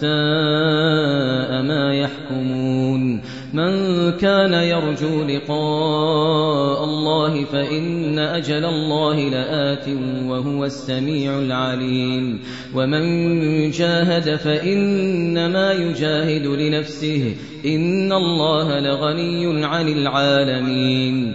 ساء ما يحكمون. من كان يرجو لقاء الله فإن أجل الله لآت وهو السميع العليم. ومن جاهد فإنما يجاهد لنفسه. إن الله لغني عن العالمين.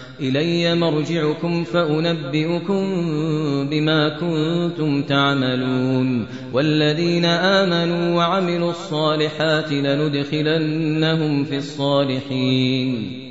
إلي مرجعكم فأنبئكم بما كنتم تعملون والذين آمنوا وعملوا الصالحات لندخلنهم في الصالحين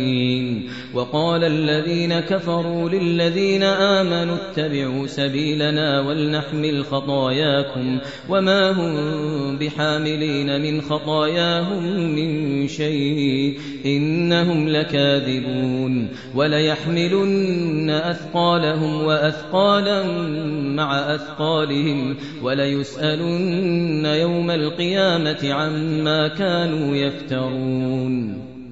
المتقين وقال الذين كفروا للذين آمنوا اتبعوا سبيلنا ولنحمل خطاياكم وما هم بحاملين من خطاياهم من شيء. إنهم لكاذبون. وليحملن أثقالهم وأثقالا مع أثقالهم. وليسألن يوم القيامة عما كانوا يفترون.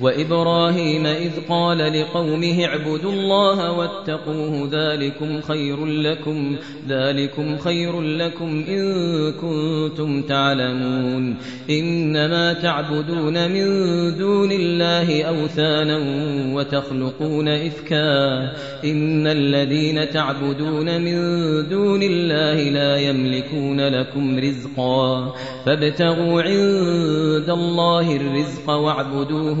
وإبراهيم إذ قال لقومه اعبدوا الله واتقوه ذلكم خير لكم ذلكم خير لكم إن كنتم تعلمون. إنما تعبدون من دون الله أوثانا وتخلقون إفكا. إن الذين تعبدون من دون الله لا يملكون لكم رزقا. فابتغوا عند الله الرزق واعبدوه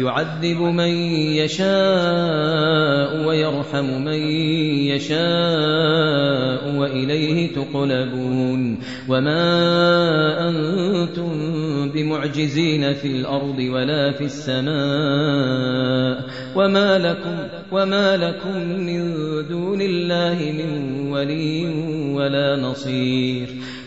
يعذب من يشاء ويرحم من يشاء وإليه تقلبون وما أنتم بمعجزين في الأرض ولا في السماء وما لكم وما لكم من دون الله من ولي ولا نصير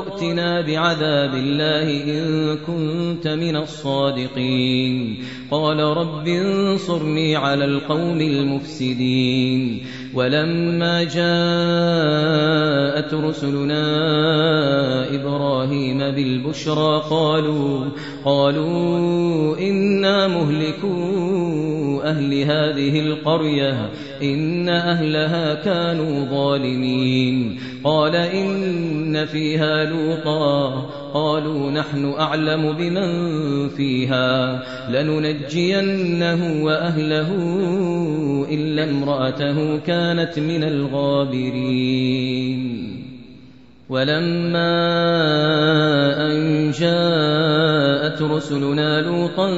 ائتنا بعذاب الله إن كنت من الصادقين. قال رب انصرني على القوم المفسدين. ولما جاءت رسلنا إبراهيم بالبشرى قالوا قالوا إنا مهلكو أهل هذه القرية إن أهلها كانوا ظالمين. قال إن فيها لوطا. قالوا نحن أعلم بمن فيها. لننجينه وأهله إلا امرأته كانت من الغابرين. ولما أن جاءت رسلنا لوطا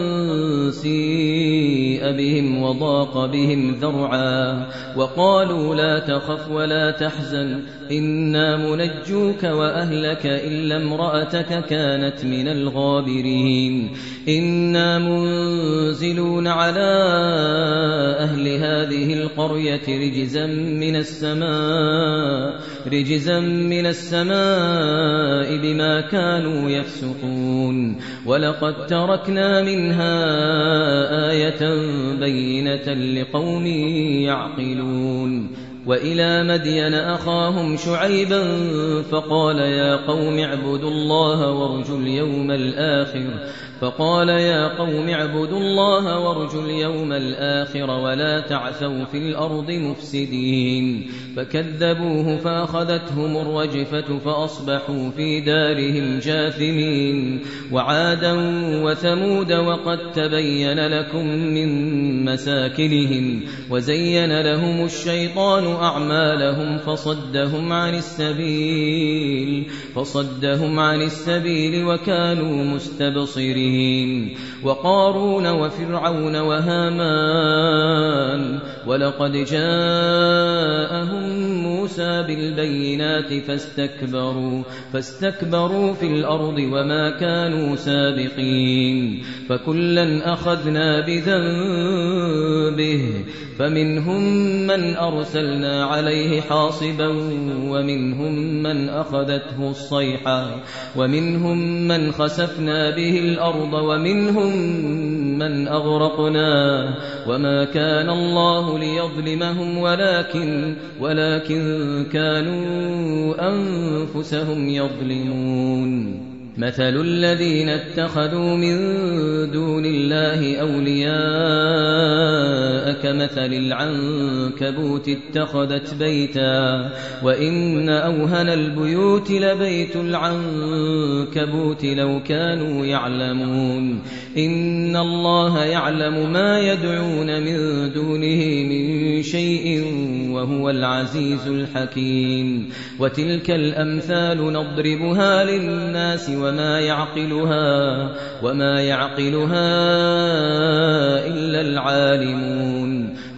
سيء بهم وضاق بهم ذرعا وقالوا لا تخف ولا تحزن إنا منجوك وأهلك إلا امرأتك كانت من الغابرين إنا منزلون على أهل هذه القرية رجزا من السماء رجزا من السماء بما كانوا يفسقون ولقد تركنا منها آية بينة لقوم يعقلون وإلى مدين أخاهم شعيبا فقال يا قوم اعبدوا الله وارجوا اليوم الآخر فقال يا قوم اعبدوا الله وارجوا اليوم الآخر ولا تعثوا في الأرض مفسدين. فكذبوه فأخذتهم الرجفة فأصبحوا في دارهم جاثمين. وعادا وثمود وقد تبين لكم من مساكنهم وزين لهم الشيطان أعمالهم فصدهم عن السبيل فصدهم عن السبيل وكانوا مستبصرين. وقارون وفرعون وهامان. ولقد جاءهم موسى بالبينات فاستكبروا فاستكبروا في الأرض وما كانوا سابقين. فكلا أخذنا بذنبه فمنهم من أرسلنا عليه حاصبا ومنهم من أخذته الصيحة ومنهم من خسفنا به الأرض ومنهم من أغرقنا وما كان الله ليظلمهم ولكن ولكن كانوا أنفسهم يظلمون. مثل الذين اتخذوا من دون الله أولياء كمثل العنكبوت اتخذت بيتا وإن أوهن البيوت لبيت العنكبوت لو كانوا يعلمون إن الله يعلم ما يدعون من دونه من شيء وهو العزيز الحكيم وتلك الأمثال نضربها للناس وما يعقلها وما يعقلها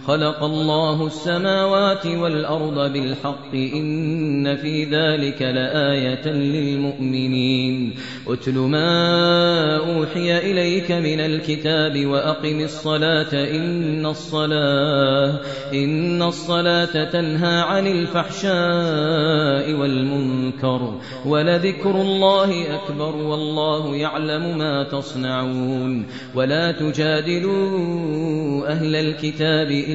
خلق الله السماوات والأرض بالحق إن في ذلك لآية للمؤمنين. أتل ما أوحي إليك من الكتاب وأقم الصلاة إن الصلاة إن الصلاة تنهى عن الفحشاء والمنكر ولذكر الله أكبر والله يعلم ما تصنعون. ولا تجادلوا أهل الكتاب إلا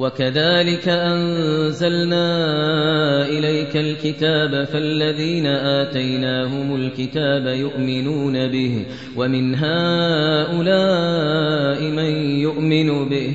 وكذلك أنزلنا إليك الكتاب فالذين آتيناهم الكتاب يؤمنون به ومن هؤلاء من يؤمن به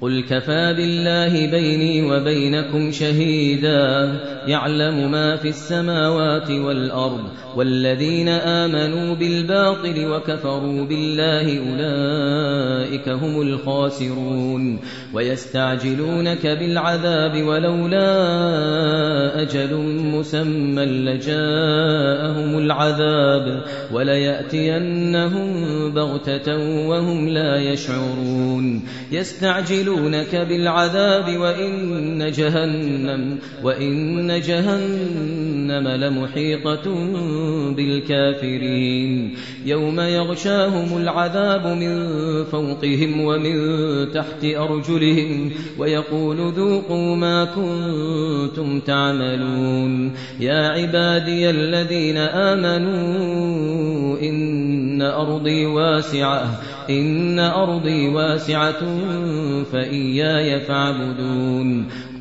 قل كفى بالله بيني وبينكم شهيدا يعلم ما في السماوات والأرض والذين آمنوا بالباطل وكفروا بالله أولئك هم الخاسرون ويستعجلونك بالعذاب ولولا أجل مسمى لجاءهم العذاب وليأتينهم بغتة وهم لا يشعرون يستعجلونك بالعذاب وإن جهنم وإن جهنم لمحيطة بالكافرين يوم يغشاهم العذاب من فوقهم ومن تحت أرجلهم ويقول ذوقوا ما كنتم تعملون يا عبادي الذين آمنوا إن أرضي واسعة إن أرضي واسعة فإياي فاعبدون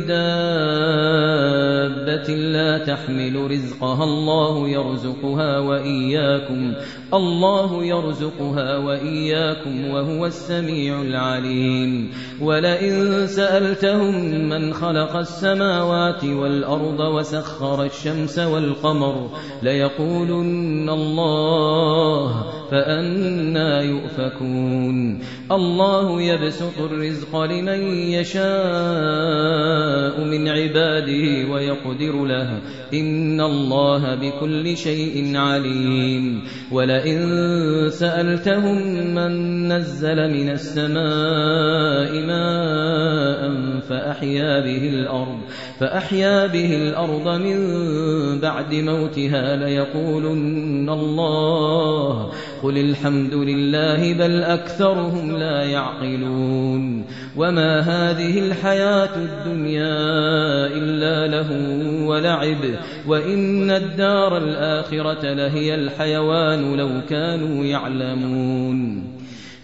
دابة لا تحمل رزقها الله يرزقها وإياكم. الله يرزقها وإياكم وهو السميع العليم. ولئن سألتهم من خلق السماوات والأرض وسخر الشمس والقمر ليقولن الله فأنا يؤفكون. الله يبسط الرزق لمن يشاء. يشاء من عباده ويقدر له إن الله بكل شيء عليم. ولئن سألتهم من نزل من السماء ماء فأحيا به الأرض فأحيا به الأرض من بعد موتها ليقولن الله قل الحمد لله بل أكثرهم لا يعقلون وما هذه الحياة الدنيا إلا له ولعب وإن الدار الآخرة لهي الحيوان لو كانوا يعلمون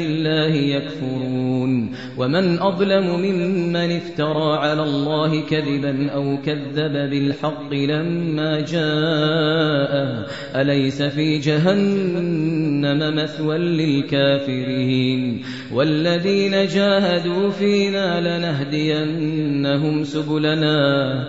الله يكفرون. ومن أظلم ممن افترى على الله كذبا أو كذب بالحق لما جاءه. أليس في جهنم مثوى للكافرين؟ والذين جاهدوا فينا لنهدينهم سبلنا.